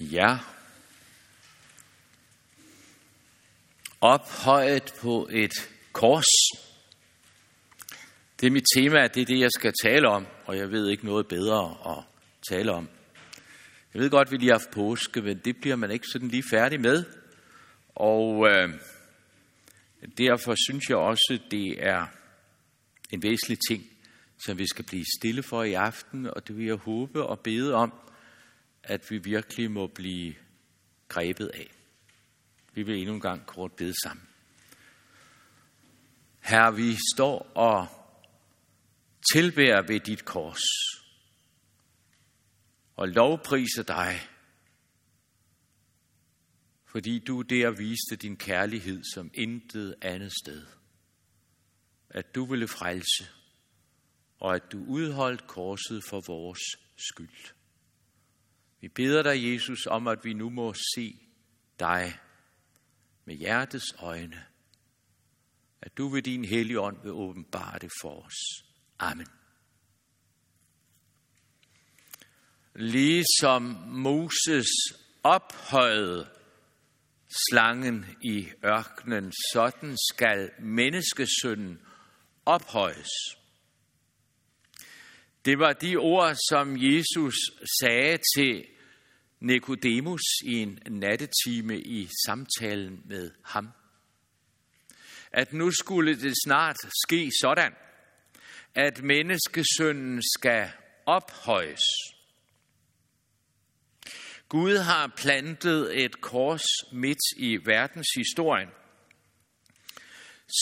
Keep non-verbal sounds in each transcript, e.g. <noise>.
Ja. Ophøjet på et kors. Det er mit tema, det er det, jeg skal tale om, og jeg ved ikke noget bedre at tale om. Jeg ved godt, vi lige har haft påske, men det bliver man ikke sådan lige færdig med. Og øh, derfor synes jeg også, det er en væsentlig ting, som vi skal blive stille for i aften, og det vil jeg håbe og bede om, at vi virkelig må blive grebet af. Vi vil endnu en gang kort bede sammen. Herre, vi står og tilbærer ved dit kors og lovpriser dig, fordi du der viste din kærlighed som intet andet sted. At du ville frelse, og at du udholdt korset for vores skyld. Vi beder dig, Jesus, om at vi nu må se dig med hjertets øjne. At du ved din hellige ånd vil åbenbare det for os. Amen. Ligesom Moses ophøjede slangen i ørkenen, sådan skal menneskesønnen ophøjes. Det var de ord, som Jesus sagde til Nikodemus i en nattetime i samtalen med ham. At nu skulle det snart ske sådan, at menneskesønnen skal ophøjes. Gud har plantet et kors midt i verdenshistorien,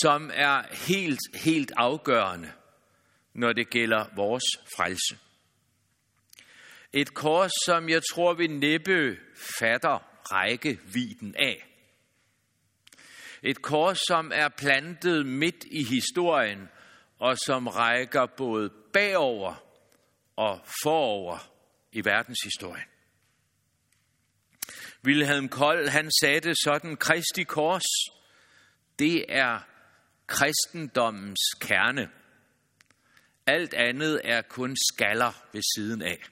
som er helt, helt afgørende, når det gælder vores frelse. Et kors, som jeg tror, vi næppe fatter rækkevidden af. Et kors, som er plantet midt i historien, og som rækker både bagover og forover i verdenshistorien. Wilhelm Kold, han sagde det sådan, Kristi kors, det er kristendommens kerne. Alt andet er kun skaller ved siden af.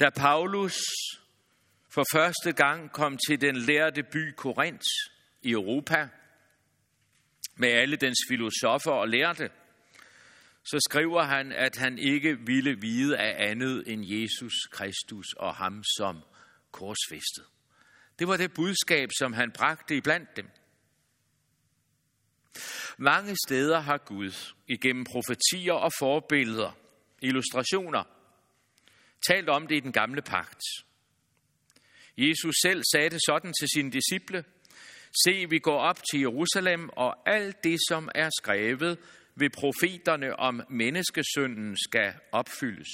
Da Paulus for første gang kom til den lærte by Korinth i Europa, med alle dens filosofer og lærte, så skriver han, at han ikke ville vide af andet end Jesus Kristus og ham som korsfæstet. Det var det budskab, som han bragte iblandt dem. Mange steder har Gud igennem profetier og forbilleder, illustrationer, talt om det i den gamle pagt. Jesus selv sagde det sådan til sine disciple. Se, vi går op til Jerusalem, og alt det, som er skrevet ved profeterne om menneskesynden, skal opfyldes.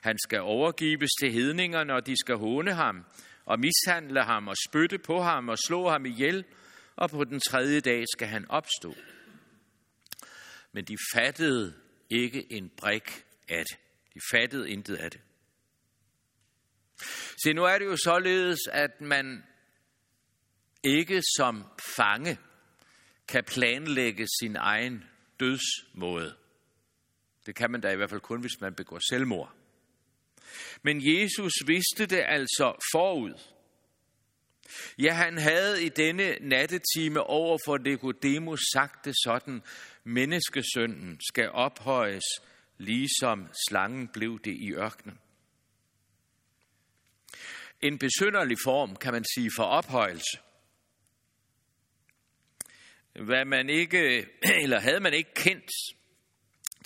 Han skal overgives til hedningerne, og de skal håne ham, og mishandle ham, og spytte på ham, og slå ham ihjel, og på den tredje dag skal han opstå. Men de fattede ikke en brik af det. De fattede intet af det. Se, nu er det jo således, at man ikke som fange kan planlægge sin egen dødsmåde. Det kan man da i hvert fald kun, hvis man begår selvmord. Men Jesus vidste det altså forud. Ja, han havde i denne nattetime over for Nicodemus sagt det sådan, menneskesønnen skal ophøjes, ligesom slangen blev det i ørkenen. En besynderlig form, kan man sige, for ophøjelse. Hvad man ikke, <clears throat> eller havde man ikke kendt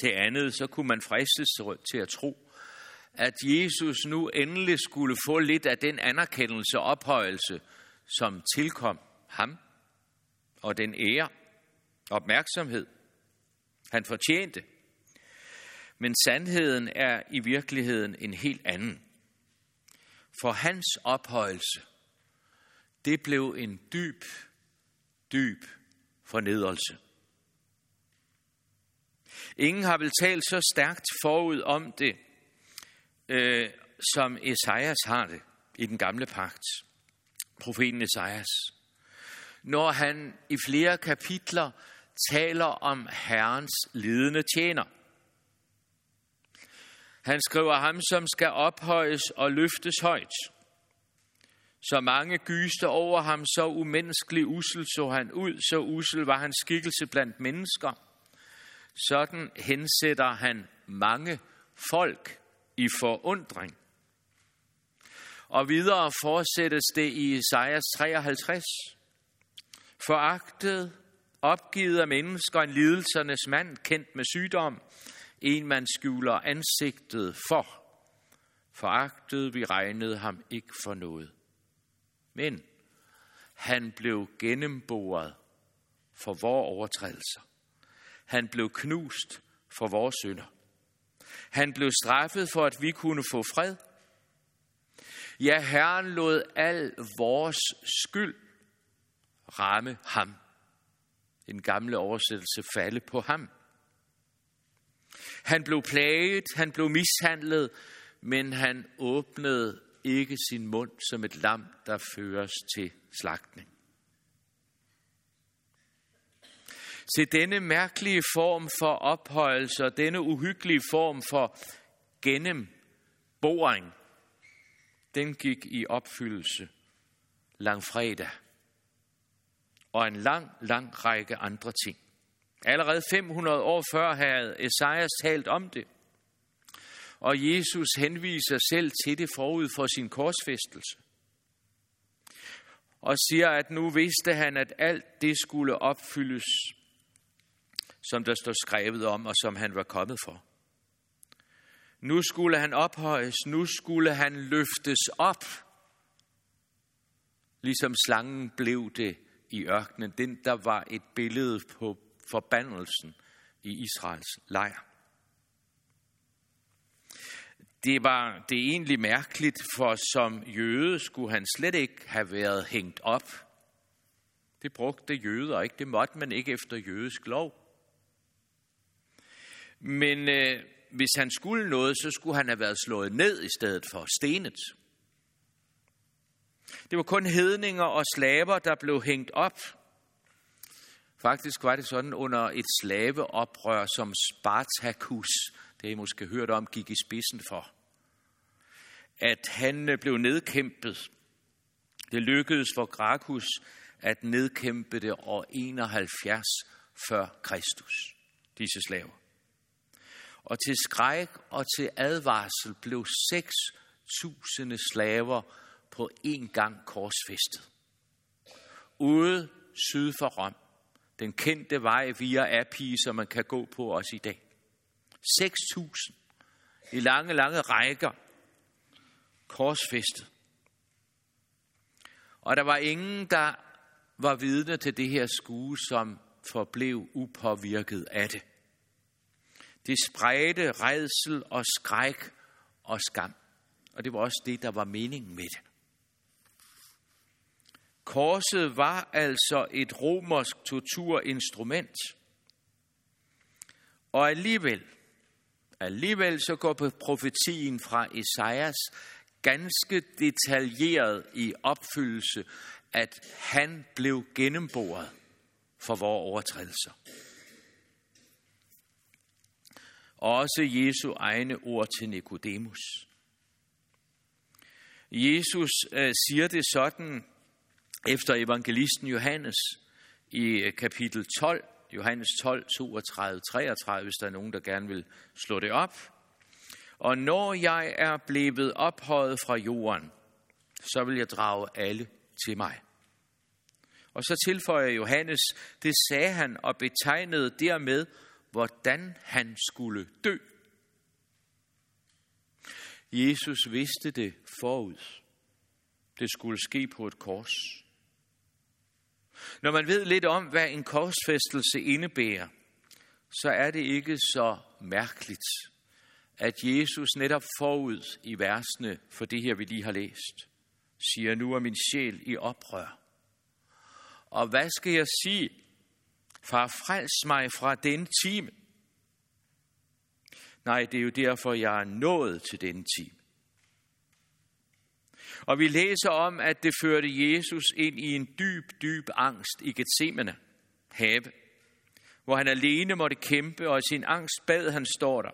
til andet, så kunne man fristes til at tro, at Jesus nu endelig skulle få lidt af den anerkendelse og ophøjelse, som tilkom ham, og den ære og opmærksomhed, han fortjente. Men sandheden er i virkeligheden en helt anden. For hans ophøjelse, det blev en dyb, dyb fornedrelse. Ingen har vel talt så stærkt forud om det, øh, som Esajas har det i den gamle pagt. Profeten Esajas. Når han i flere kapitler taler om Herrens lidende tjener. Han skriver ham, som skal ophøjes og løftes højt. Så mange gyste over ham, så umenneskelig usel så han ud, så usel var hans skikkelse blandt mennesker. Sådan hensætter han mange folk i forundring. Og videre fortsættes det i Isaias 53. Foragtet, opgivet af mennesker, en lidelsernes mand, kendt med sygdom, en man skjuler ansigtet for. Foragtet, vi regnede ham ikke for noget. Men han blev gennemboret for vores overtrædelser. Han blev knust for vores synder. Han blev straffet for, at vi kunne få fred. Ja, Herren lod al vores skyld ramme ham. En gamle oversættelse falde på ham. Han blev plaget, han blev mishandlet, men han åbnede ikke sin mund som et lam, der føres til slagtning. Se denne mærkelige form for ophøjelse og denne uhyggelige form for gennemboring, den gik i opfyldelse langfredag og en lang, lang række andre ting. Allerede 500 år før havde Esajas talt om det. Og Jesus henviser selv til det forud for sin korsfæstelse. Og siger, at nu vidste han, at alt det skulle opfyldes, som der står skrevet om, og som han var kommet for. Nu skulle han ophøjes, nu skulle han løftes op, ligesom slangen blev det i ørkenen, den der var et billede på forbandelsen i Israels lejr. Det var det egentlig mærkeligt, for som jøde skulle han slet ikke have været hængt op. Det brugte jøder ikke, det måtte man ikke efter jødisk lov. Men øh, hvis han skulle noget, så skulle han have været slået ned i stedet for stenet. Det var kun hedninger og slaver, der blev hængt op. Faktisk var det sådan under et slaveoprør, som Spartacus, det I måske hørt om, gik i spidsen for. At han øh, blev nedkæmpet. Det lykkedes for Gracchus at nedkæmpe det år 71 før Kristus, disse slaver. Og til skræk og til advarsel blev 6.000 slaver på en gang korsfæstet. Ude syd for Rom. Den kendte vej via API, som man kan gå på også i dag. 6.000 i lange, lange rækker korsfæstet. Og der var ingen, der var vidne til det her skue, som forblev upåvirket af det. Det spredte redsel og skræk og skam. Og det var også det, der var meningen med det. Korset var altså et romersk torturinstrument. Og alligevel, alligevel så går profetien fra Esajas ganske detaljeret i opfyldelse, at han blev gennemboret for vores overtrædelser. Også Jesu egne ord til Nikodemus. Jesus øh, siger det sådan efter evangelisten Johannes i øh, kapitel 12, Johannes 12, 32, 33, hvis der er nogen, der gerne vil slå det op. Og når jeg er blevet ophøjet fra jorden, så vil jeg drage alle til mig. Og så tilføjer Johannes, det sagde han og betegnede dermed, hvordan han skulle dø. Jesus vidste det forud. Det skulle ske på et kors. Når man ved lidt om, hvad en korsfæstelse indebærer, så er det ikke så mærkeligt, at Jesus netop forud i versene for det her, vi lige har læst, siger, nu er min sjæl i oprør. Og hvad skal jeg sige? Far, frels mig fra den time. Nej, det er jo derfor, jeg er nået til den time. Og vi læser om, at det førte Jesus ind i en dyb, dyb angst i Gethsemane have, hvor han alene måtte kæmpe, og i sin angst bad han, står der.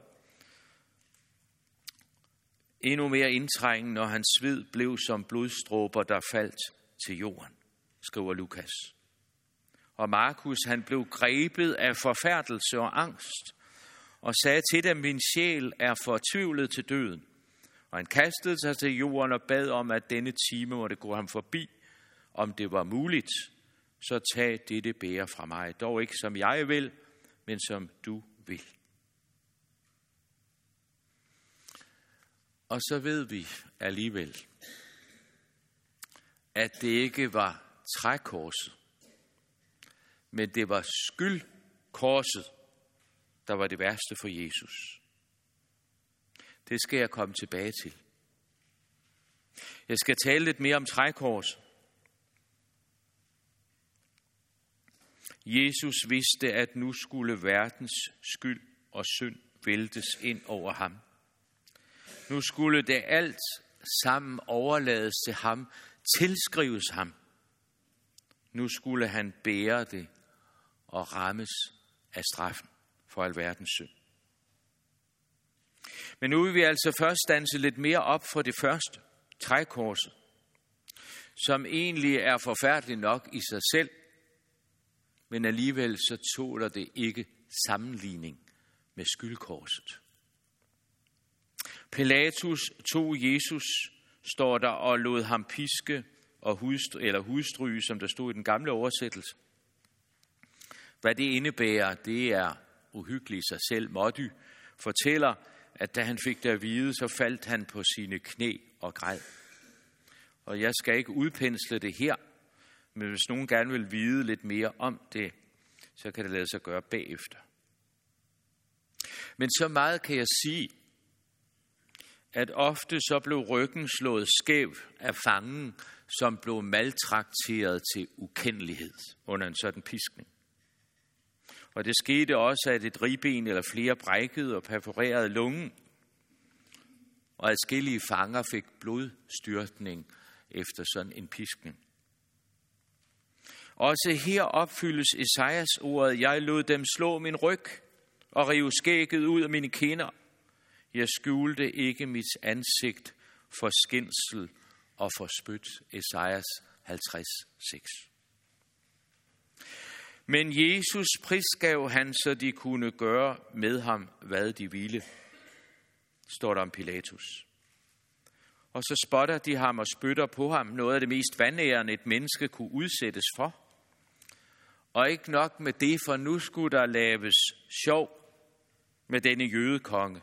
endnu mere indtrængende, når hans sved blev som blodstråber, der faldt til jorden, skriver Lukas. Og Markus, han blev grebet af forfærdelse og angst, og sagde til dem, min sjæl er fortvivlet til døden. Og han kastede sig til jorden og bad om, at denne time måtte gå ham forbi, om det var muligt, så tag dette bære fra mig. Dog ikke som jeg vil, men som du vil. Og så ved vi alligevel, at det ikke var trækorset, men det var skyldkorset, der var det værste for Jesus. Det skal jeg komme tilbage til. Jeg skal tale lidt mere om trækorset. Jesus vidste, at nu skulle verdens skyld og synd væltes ind over ham. Nu skulle det alt sammen overlades til ham, tilskrives ham. Nu skulle han bære det og rammes af straffen for alverdens synd. Men nu vil vi altså først danse lidt mere op for det første, trækorset, som egentlig er forfærdeligt nok i sig selv, men alligevel så tåler det ikke sammenligning med skyldkorset. Pilatus tog Jesus, står der, og lod ham piske og hudstry, eller hudstryge, som der stod i den gamle oversættelse. Hvad det indebærer, det er uhyggeligt sig selv. Moddy fortæller, at da han fik det at vide, så faldt han på sine knæ og græd. Og jeg skal ikke udpensle det her, men hvis nogen gerne vil vide lidt mere om det, så kan det lade sig gøre bagefter. Men så meget kan jeg sige, at ofte så blev ryggen slået skæv af fangen, som blev maltrakteret til ukendelighed under en sådan piskning. Og det skete også, at et ribben eller flere brækkede og perforerede lungen, og adskillige fanger fik blodstyrtning efter sådan en piskning. Også her opfyldes Esajas ordet, jeg lod dem slå min ryg og rive skægget ud af mine kinder. Jeg skjulte ikke mit ansigt for skinsel og for spyt. Esajas 50, 6. Men Jesus prisgav han, så de kunne gøre med ham, hvad de ville, står der om Pilatus. Og så spotter de ham og spytter på ham, noget af det mest vandærende et menneske kunne udsættes for. Og ikke nok med det, for nu skulle der laves sjov med denne jødekonge.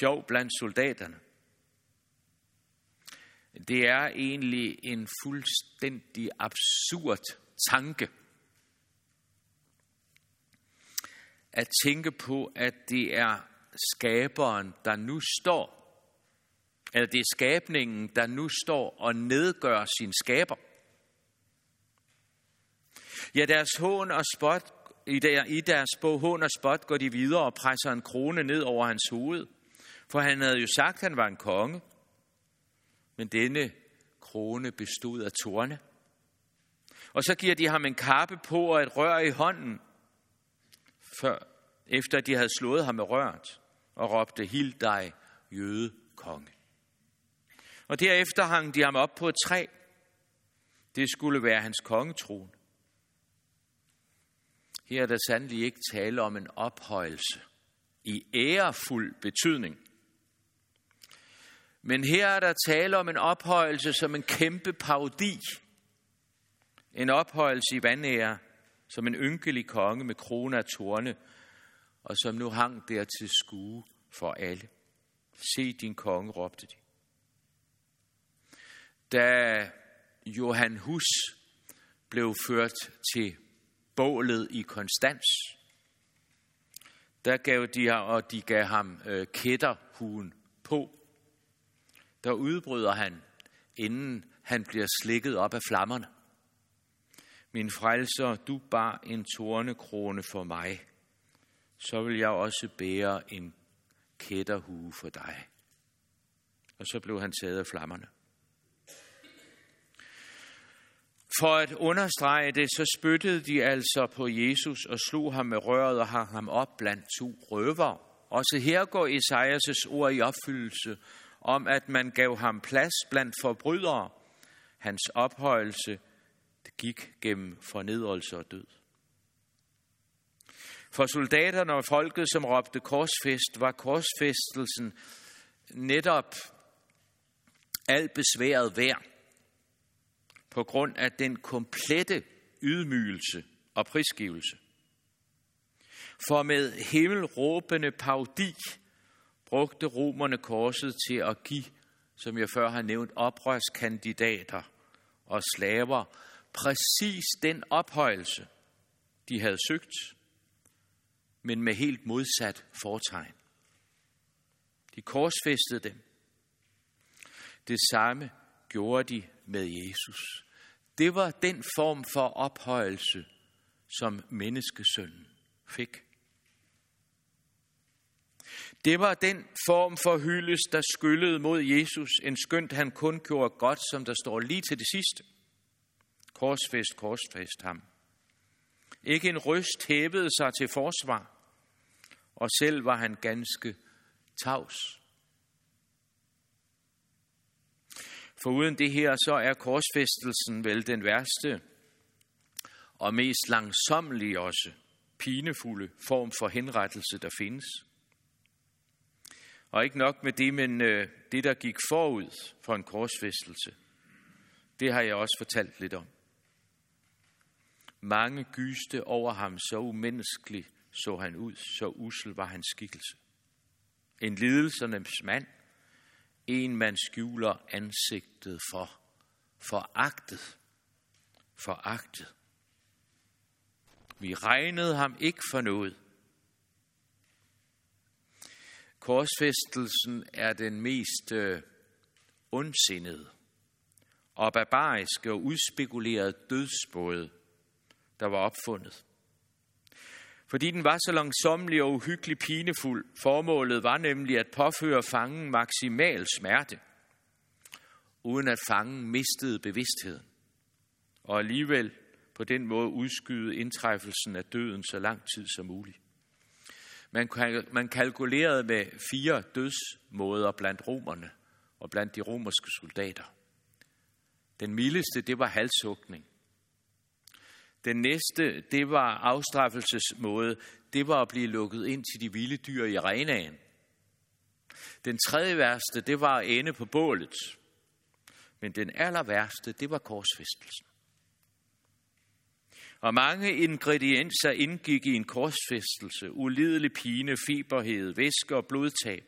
Sjov blandt soldaterne. Det er egentlig en fuldstændig absurd tanke. At tænke på, at det er skaberen, der nu står, eller det er skabningen, der nu står og nedgør sin skaber. Ja, deres hån og spot, i, der, i deres bog hån og spot går de videre og presser en krone ned over hans hoved. For han havde jo sagt, at han var en konge. Men denne krone bestod af torne. Og så giver de ham en kappe på og et rør i hånden, før, efter de havde slået ham med rørt, og råbte, Hild dig, jøde konge. Og derefter hang de ham op på et træ. Det skulle være hans kongetron. Her er der sandelig ikke tale om en ophøjelse i ærefuld betydning. Men her er der tale om en ophøjelse som en kæmpe parodi. En ophøjelse i vandære, som en ynkelig konge med krone af torne, og som nu hang der til skue for alle. Se din konge, råbte de. Da Johan Hus blev ført til bålet i Konstans, der gav de, og de gav ham øh, kætterhuen på. Der udbryder han, inden han bliver slikket op af flammerne. Min frelser, du bar en tornekrone for mig, så vil jeg også bære en kætterhue for dig. Og så blev han taget af flammerne. For at understrege det, så spyttede de altså på Jesus og slog ham med røret og hang ham op blandt to røver Også her går Esajas' ord i opfyldelse om, at man gav ham plads blandt forbrydere. Hans ophøjelse det gik gennem fornedrelse og død. For soldaterne og folket, som råbte korsfest, var korsfæstelsen netop alt besværet værd på grund af den komplette ydmygelse og prisgivelse. For med himmelråbende paudi brugte romerne korset til at give, som jeg før har nævnt, oprørskandidater og slaver præcis den ophøjelse, de havde søgt, men med helt modsat fortegn. De korsfæstede dem. Det samme gjorde de med Jesus. Det var den form for ophøjelse, som menneskesønnen fik. Det var den form for hyldes, der skyllede mod Jesus, en skønt han kun gjorde godt, som der står lige til det sidste. Korsfest, korsfest ham. Ikke en røst hævede sig til forsvar, og selv var han ganske tavs. For uden det her, så er korsfæstelsen vel den værste og mest langsomlige også pinefulde form for henrettelse, der findes. Og ikke nok med det, men øh, det, der gik forud for en korsfæstelse, det har jeg også fortalt lidt om. Mange gyste over ham, så umenneskelig så han ud, så usel var hans skikkelse. En lidelsernes mand, en man skjuler ansigtet for, foragtet, foragtet. Vi regnede ham ikke for noget. Korsfæstelsen er den mest øh, ondsindede og barbariske og udspekulerede dødsbåde, der var opfundet. Fordi den var så langsomlig og uhyggelig pinefuld, formålet var nemlig at påføre fangen maksimal smerte, uden at fangen mistede bevidstheden, og alligevel på den måde udskyde indtræffelsen af døden så lang tid som muligt. Man, man kalkulerede med fire dødsmåder blandt romerne og blandt de romerske soldater. Den mildeste, det var halshugning. Den næste, det var afstraffelsesmåde. Det var at blive lukket ind til de vilde dyr i arenaen. Den tredje værste, det var at ende på bålet. Men den aller værste, det var korsfæstelsen. Og mange ingredienser indgik i en korsfæstelse. Ulidelig pine, fiberhed, væske og blodtab,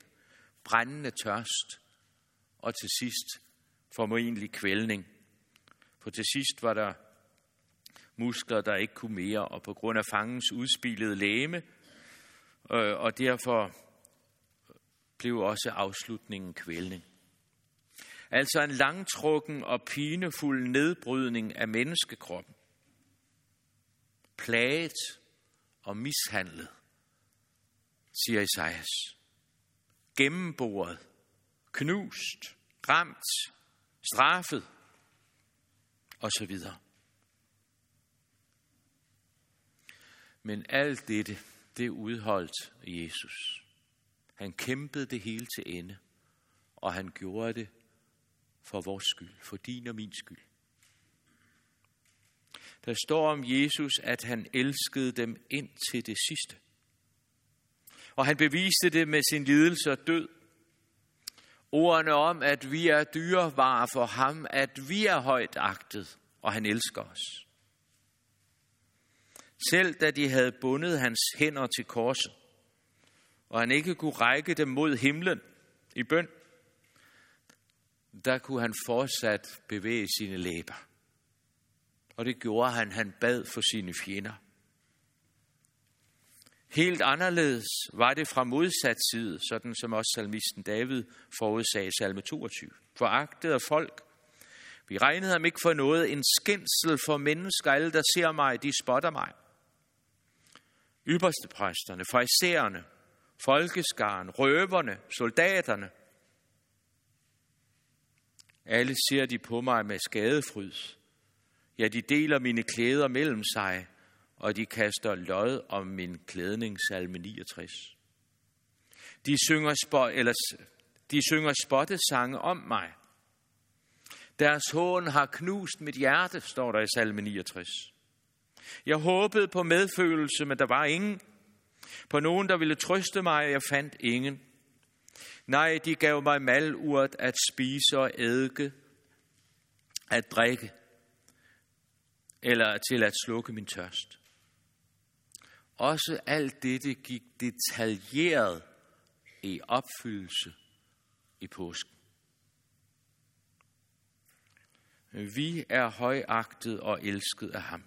brændende tørst og til sidst formentlig kvælning. For til sidst var der muskler, der ikke kunne mere, og på grund af fangens udspilede læme, øh, og derfor blev også afslutningen kvælning. Altså en langtrukken og pinefuld nedbrydning af menneskekroppen. Plaget og mishandlet, siger Isaias. Gennemboret, knust, ramt, straffet og så videre. Men alt dette, det udholdt Jesus. Han kæmpede det hele til ende, og han gjorde det for vores skyld, for din og min skyld. Der står om Jesus, at han elskede dem ind til det sidste. Og han beviste det med sin lidelse og død. Ordene om, at vi er dyrevarer for ham, at vi er højt agtet, og han elsker os. Selv da de havde bundet hans hænder til korset, og han ikke kunne række dem mod himlen i bøn, der kunne han fortsat bevæge sine læber. Og det gjorde han, han bad for sine fjender. Helt anderledes var det fra modsat side, sådan som også salmisten David forudsagde i salme 22. Foragtet af folk. Vi regnede ham ikke for noget, en skændsel for mennesker. Alle, der ser mig, de spotter mig ypperstepræsterne, fraisererne, folkeskaren, røverne, soldaterne. Alle ser de på mig med skadefryd. Ja, de deler mine klæder mellem sig, og de kaster lod om min klædning, salme 69. De synger, spot, eller, de synger spottesange om mig. Deres hån har knust mit hjerte, står der i salme 69. Jeg håbede på medfølelse, men der var ingen. På nogen, der ville trøste mig, jeg fandt ingen. Nej, de gav mig malurt at spise og eddike, at drikke, eller til at slukke min tørst. Også alt dette gik detaljeret i opfyldelse i påsken. Vi er højagtet og elsket af ham.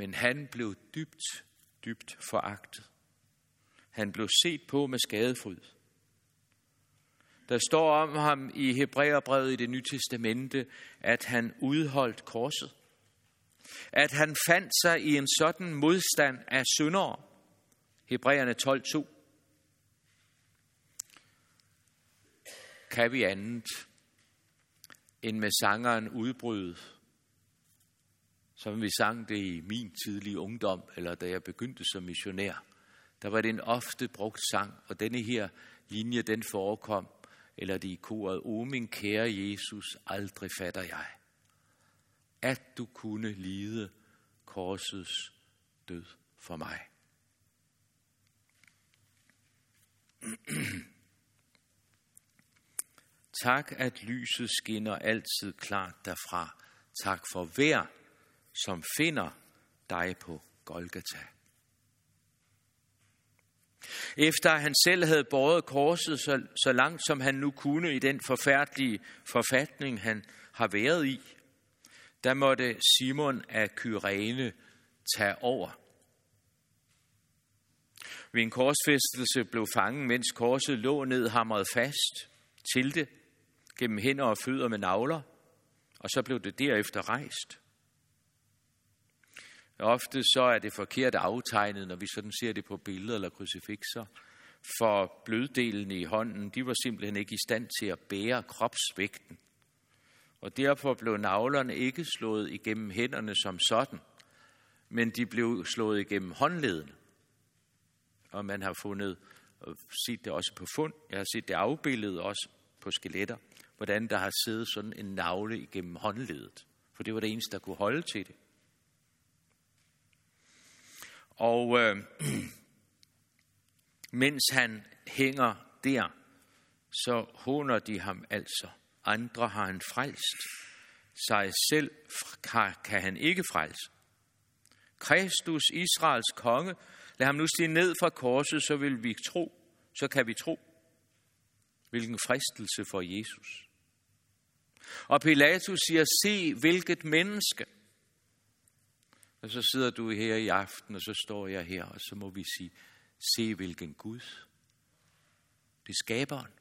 Men han blev dybt, dybt foragtet. Han blev set på med skadefryd. Der står om ham i Hebræerbrevet i det nye testamente, at han udholdt korset. At han fandt sig i en sådan modstand af syndere. Hebræerne 12.2. Kan vi andet end med sangeren udbryde, som vi sang det i min tidlige ungdom, eller da jeg begyndte som missionær. Der var det en ofte brugt sang, og denne her linje, den forekom, eller det i koret, O min kære Jesus, aldrig fatter jeg, at du kunne lide korsets død for mig. Tak, at lyset skinner altid klart derfra. Tak for hver, som finder dig på Golgata. Efter han selv havde båret korset så, så langt, som han nu kunne i den forfærdelige forfatning, han har været i, der måtte Simon af Kyrene tage over. Ved en korsfæstelse blev fangen, mens korset lå ned hamret fast til det gennem hænder og fødder med navler, og så blev det derefter rejst. Ofte så er det forkert aftegnet, når vi sådan ser det på billeder eller krucifixer, for bløddelen i hånden, de var simpelthen ikke i stand til at bære kropsvægten. Og derfor blev navlerne ikke slået igennem hænderne som sådan, men de blev slået igennem håndledene. Og man har fundet, og set det også på fund, jeg har set det afbildet også på skeletter, hvordan der har siddet sådan en navle igennem håndledet. For det var det eneste, der kunne holde til det. Og øh, <clears throat> mens han hænger der, så håner de ham altså. Andre har han frelst. Sig selv kan han ikke frelse. Kristus, Israels konge, lad ham nu stige ned fra korset, så vil vi tro, så kan vi tro. Hvilken fristelse for Jesus. Og Pilatus siger, se hvilket menneske. Og så sidder du her i aften, og så står jeg her, og så må vi sige, se hvilken Gud. Det er skaberen.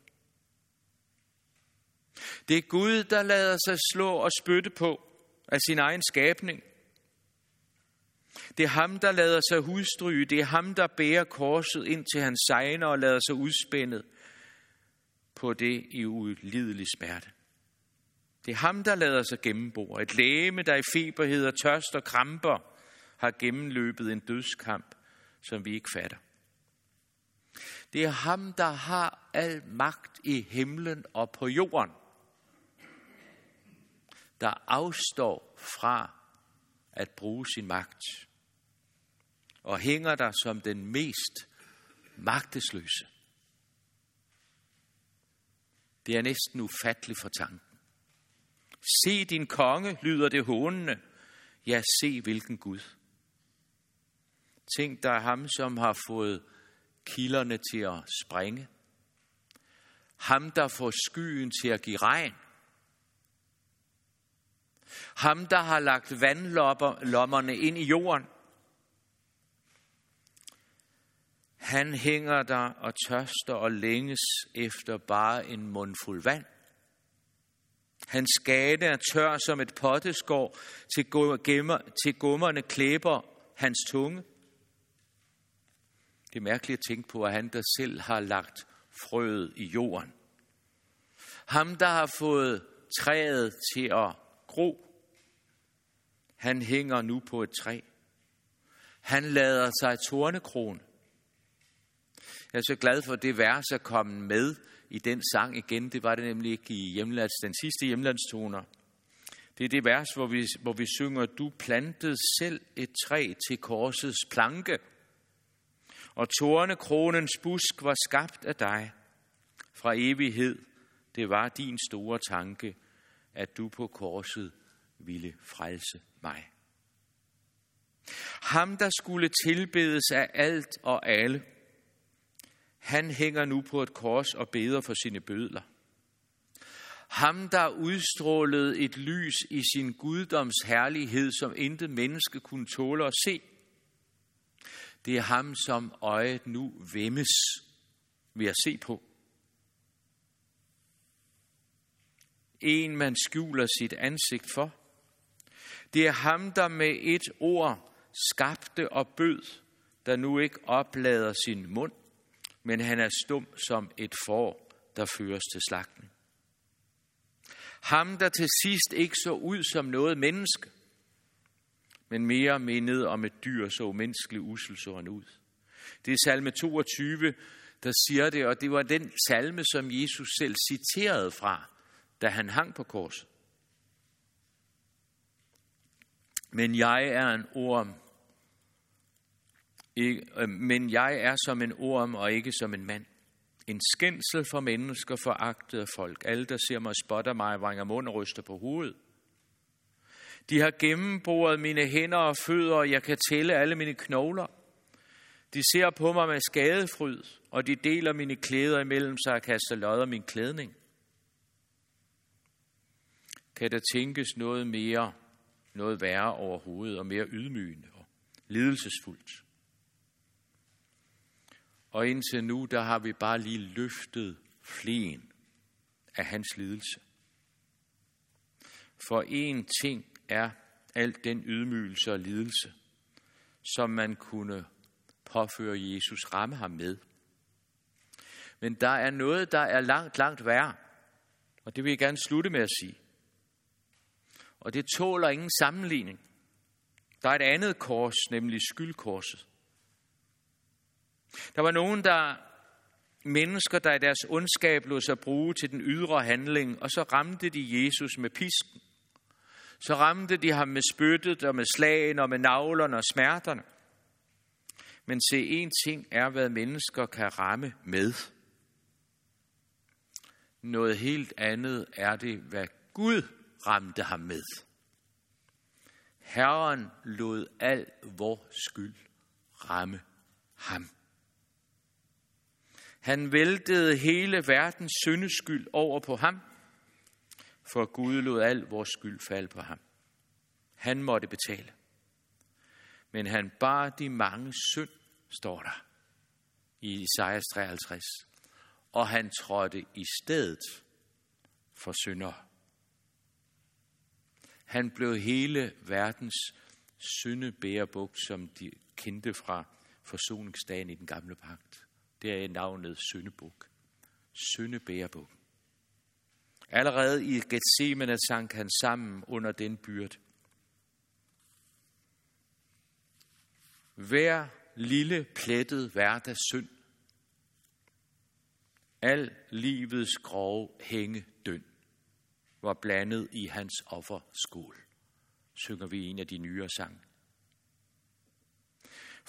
Det er Gud, der lader sig slå og spytte på af sin egen skabning. Det er ham, der lader sig hudstryge. Det er ham, der bærer korset ind til hans sejner og lader sig udspændet på det i ulidelig smerte. Det er ham, der lader sig gennembore. Et læme, der i feberhed og tørst og kramper har gennemløbet en dødskamp, som vi ikke fatter. Det er ham, der har al magt i himlen og på jorden, der afstår fra at bruge sin magt og hænger der som den mest magtesløse. Det er næsten ufatteligt for tanken. Se din konge, lyder det hånende. Ja, se hvilken Gud. Tænk dig ham, som har fået kilderne til at springe. Ham, der får skyen til at give regn. Ham, der har lagt vandlommerne ind i jorden. Han hænger der og tørster og længes efter bare en mundfuld vand. Hans skade er tør som et potteskår, til, gemmer, til gummerne klæber hans tunge. Det er mærkeligt at tænke på, at han der selv har lagt frøet i jorden. Ham, der har fået træet til at gro, han hænger nu på et træ. Han lader sig tornekron. Jeg er så glad for, at det vers er kommet med i den sang igen. Det var det nemlig ikke i hjemlands, den sidste hjemlandstoner. Det er det vers, hvor vi, hvor vi synger, du plantede selv et træ til korsets planke, og tornekronens busk var skabt af dig. Fra evighed, det var din store tanke, at du på korset ville frelse mig. Ham, der skulle tilbedes af alt og alle, han hænger nu på et kors og beder for sine bødler. Ham, der udstrålede et lys i sin guddoms herlighed, som intet menneske kunne tåle at se. Det er ham, som øjet nu vemmes ved at se på. En, man skjuler sit ansigt for. Det er ham, der med et ord skabte og bød, der nu ikke oplader sin mund, men han er stum som et får, der føres til slagten. Ham, der til sidst ikke så ud som noget menneske, men mere mindet om et dyr, så menneskelig usel så han ud. Det er salme 22, der siger det, og det var den salme, som Jesus selv citerede fra, da han hang på korset. Men jeg er en orm, øh, men jeg er som en orm og ikke som en mand. En skændsel for mennesker, foragtet af folk. Alle, der ser mig, spotter mig, vanger mund og ryster på hovedet. De har gennemboret mine hænder og fødder, og jeg kan tælle alle mine knogler. De ser på mig med skadefryd, og de deler mine klæder imellem sig og kaster lodder min klædning. Kan der tænkes noget mere, noget værre overhovedet, og mere ydmygende og lidelsesfuldt? Og indtil nu, der har vi bare lige løftet flen af hans lidelse. For en ting er alt den ydmygelse og lidelse, som man kunne påføre Jesus, ramme ham med. Men der er noget, der er langt, langt værre. Og det vil jeg gerne slutte med at sige. Og det tåler ingen sammenligning. Der er et andet kors, nemlig skyldkorset. Der var nogen, der mennesker, der i deres ondskab lod sig bruge til den ydre handling, og så ramte de Jesus med pisken. Så ramte de ham med spyttet og med slagen og med navlerne og smerterne. Men se, en ting er, hvad mennesker kan ramme med. Noget helt andet er det, hvad Gud ramte ham med. Herren lod al vor skyld ramme ham. Han væltede hele verdens syndeskyld over på ham, for Gud lod al vores skyld falde på ham. Han måtte betale. Men han bar de mange synd, står der i Isaias 53. Og han trådte i stedet for synder. Han blev hele verdens syndebærerbuk, som de kendte fra forsoningsdagen i den gamle pagt. Det er navnet syndebuk. Syndebærerbuk. Allerede i Gethsemane sank han sammen under den byrde. Hver lille plettet hverdag synd, al livets grove hænge døn, var blandet i hans offerskål, synger vi en af de nyere sange.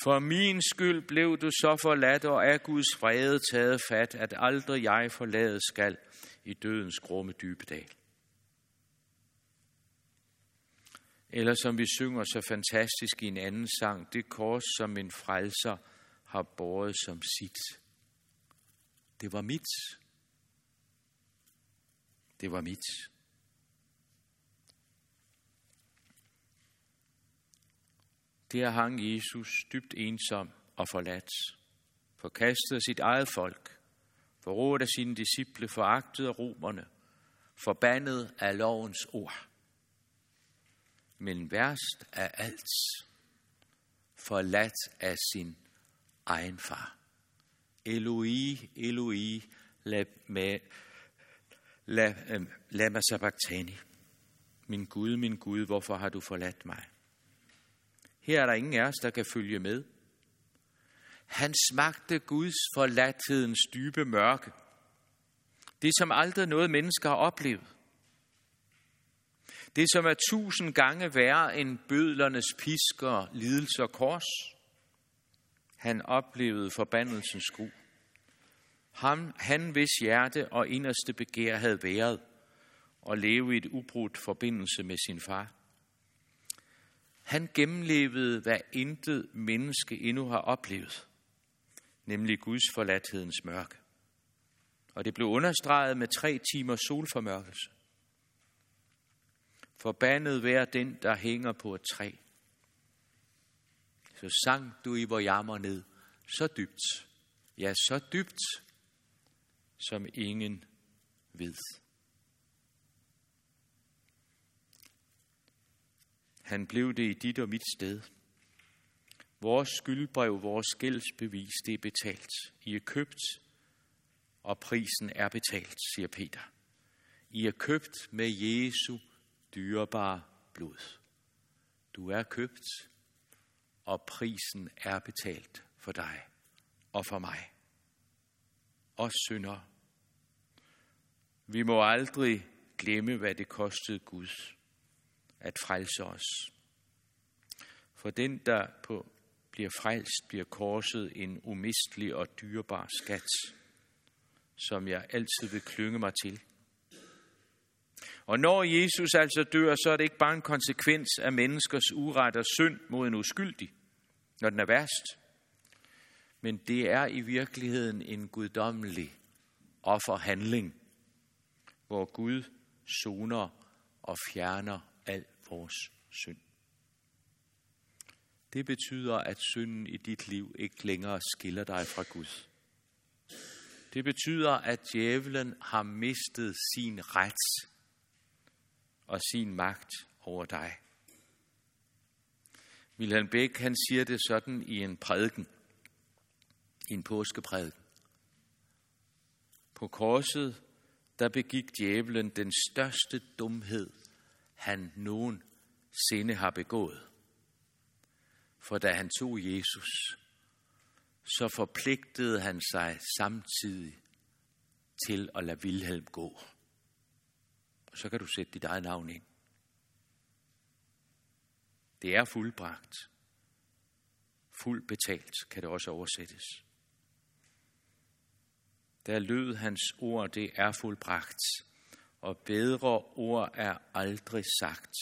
For min skyld blev du så forladt, og af Guds vrede taget fat, at aldrig jeg forlade skal i dødens grumme dybe dal. Eller som vi synger så fantastisk i en anden sang, det kors, som en frelser har båret som sit. Det var mit. Det var mit. Der hang Jesus dybt ensom og forladt, forkastet af sit eget folk, forrådt af sine disciple, foragtet af romerne, forbandet af lovens ord. Men værst af alt, forladt af sin egen far. Eloi, Eloi, lad, med, lad, øh, mig sabachthani. Min Gud, min Gud, hvorfor har du forladt mig? Her er der ingen af os, der kan følge med. Han smagte Guds forladthedens dybe mørke. Det, som aldrig noget menneske har oplevet. Det, som er tusind gange værre end bødlernes pisker, lidelse og kors. Han oplevede forbandelsens skru. Ham, han hvis hjerte og inderste begær havde været og leve i et ubrudt forbindelse med sin far. Han gennemlevede, hvad intet menneske endnu har oplevet, nemlig Guds forladthedens mørke. Og det blev understreget med tre timers solformørkelse. Forbandet vær den, der hænger på et træ. Så sang du i vor jammer ned, så dybt, ja, så dybt, som ingen ved. Han blev det i dit og mit sted. Vores skyldbrev, vores gældsbevis, det er betalt. I er købt, og prisen er betalt, siger Peter. I er købt med Jesu dyrebare blod. Du er købt, og prisen er betalt for dig og for mig. Og synder. Vi må aldrig glemme, hvad det kostede Gud at frelse os. For den, der på, bliver frelst, bliver korset en umistelig og dyrebar skat, som jeg altid vil klynge mig til. Og når Jesus altså dør, så er det ikke bare en konsekvens af menneskers uret og synd mod en uskyldig, når den er værst. Men det er i virkeligheden en guddommelig offerhandling, hvor Gud soner og fjerner al vores synd. Det betyder, at synden i dit liv ikke længere skiller dig fra Gud. Det betyder, at djævelen har mistet sin ret og sin magt over dig. Wilhelm Beck han siger det sådan i en prædiken, i en påskeprædiken. På korset, der begik djævelen den største dumhed, han nogensinde har begået. For da han tog Jesus, så forpligtede han sig samtidig til at lade Vilhelm gå. Og så kan du sætte dit eget navn ind. Det er fuldbragt. Fuld betalt kan det også oversættes. Der lød hans ord, det er fuldbragt, og bedre ord er aldrig sagt.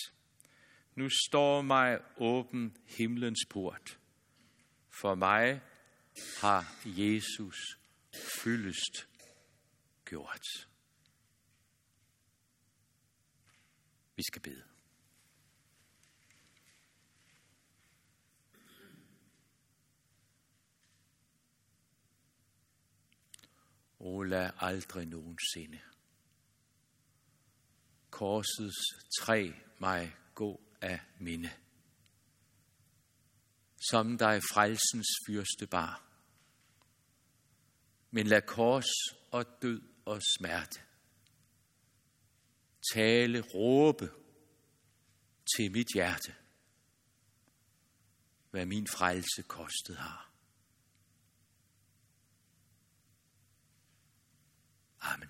Nu står mig åben himlens port. For mig har Jesus fyldest gjort. Vi skal bede. O lad aldrig nogensinde korsets træ mig gå af minde. Som dig frelsens fyrste bar. Men lad kors og død og smerte tale, råbe til mit hjerte, hvad min frelse kostet har. Amen.